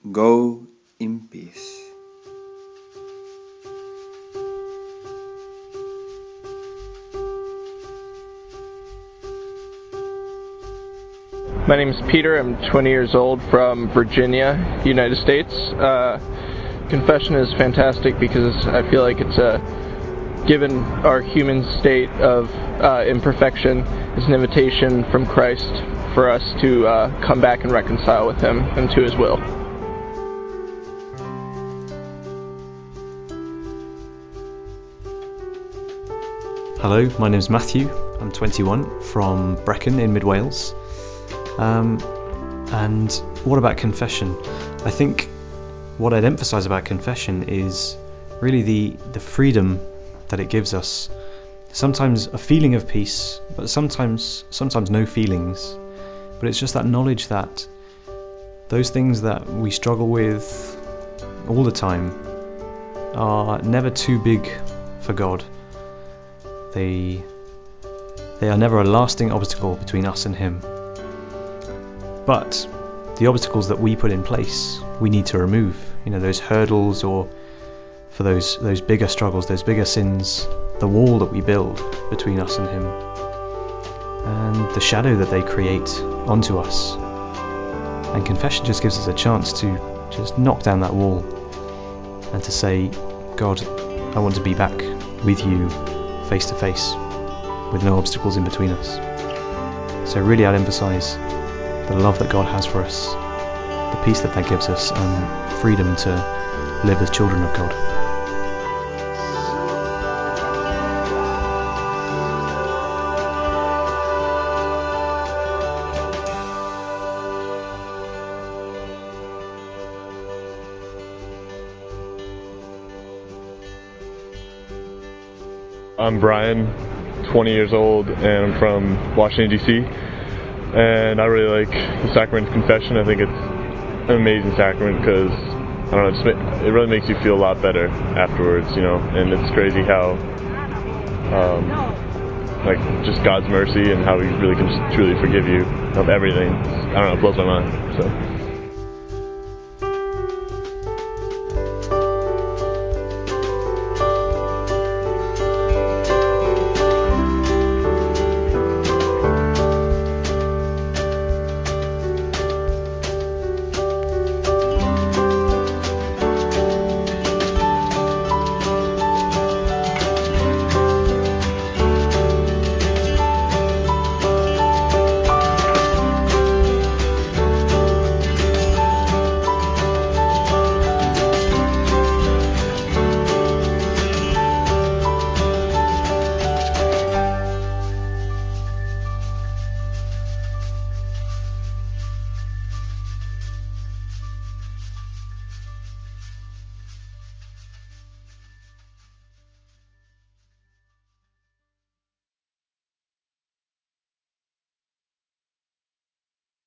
Go in peace. My name is Peter. I'm 20 years old from Virginia, United States. Uh, confession is fantastic because I feel like it's a given our human state of uh, imperfection is an invitation from Christ for us to uh, come back and reconcile with Him and to His will. Hello, my name is Matthew. I'm 21 from Brecon in Mid Wales. Um, and what about confession? I think what I'd emphasize about confession is really the, the freedom that it gives us. Sometimes a feeling of peace, but sometimes sometimes no feelings. But it's just that knowledge that those things that we struggle with all the time are never too big for God. They they are never a lasting obstacle between us and him. But the obstacles that we put in place, we need to remove. You know, those hurdles or for those those bigger struggles, those bigger sins, the wall that we build between us and Him, and the shadow that they create onto us. And confession just gives us a chance to just knock down that wall and to say, God, I want to be back with you face to face with no obstacles in between us. So, really, I'd emphasize the love that God has for us, the peace that that gives us, and freedom to live as children of God. I'm Brian, 20 years old, and I'm from Washington, D.C. And I really like the sacrament of confession. I think it's an amazing sacrament because I don't know, it really makes you feel a lot better afterwards, you know. And it's crazy how, um, like, just God's mercy and how He really can truly forgive you of everything. I don't know, it blows my mind. So.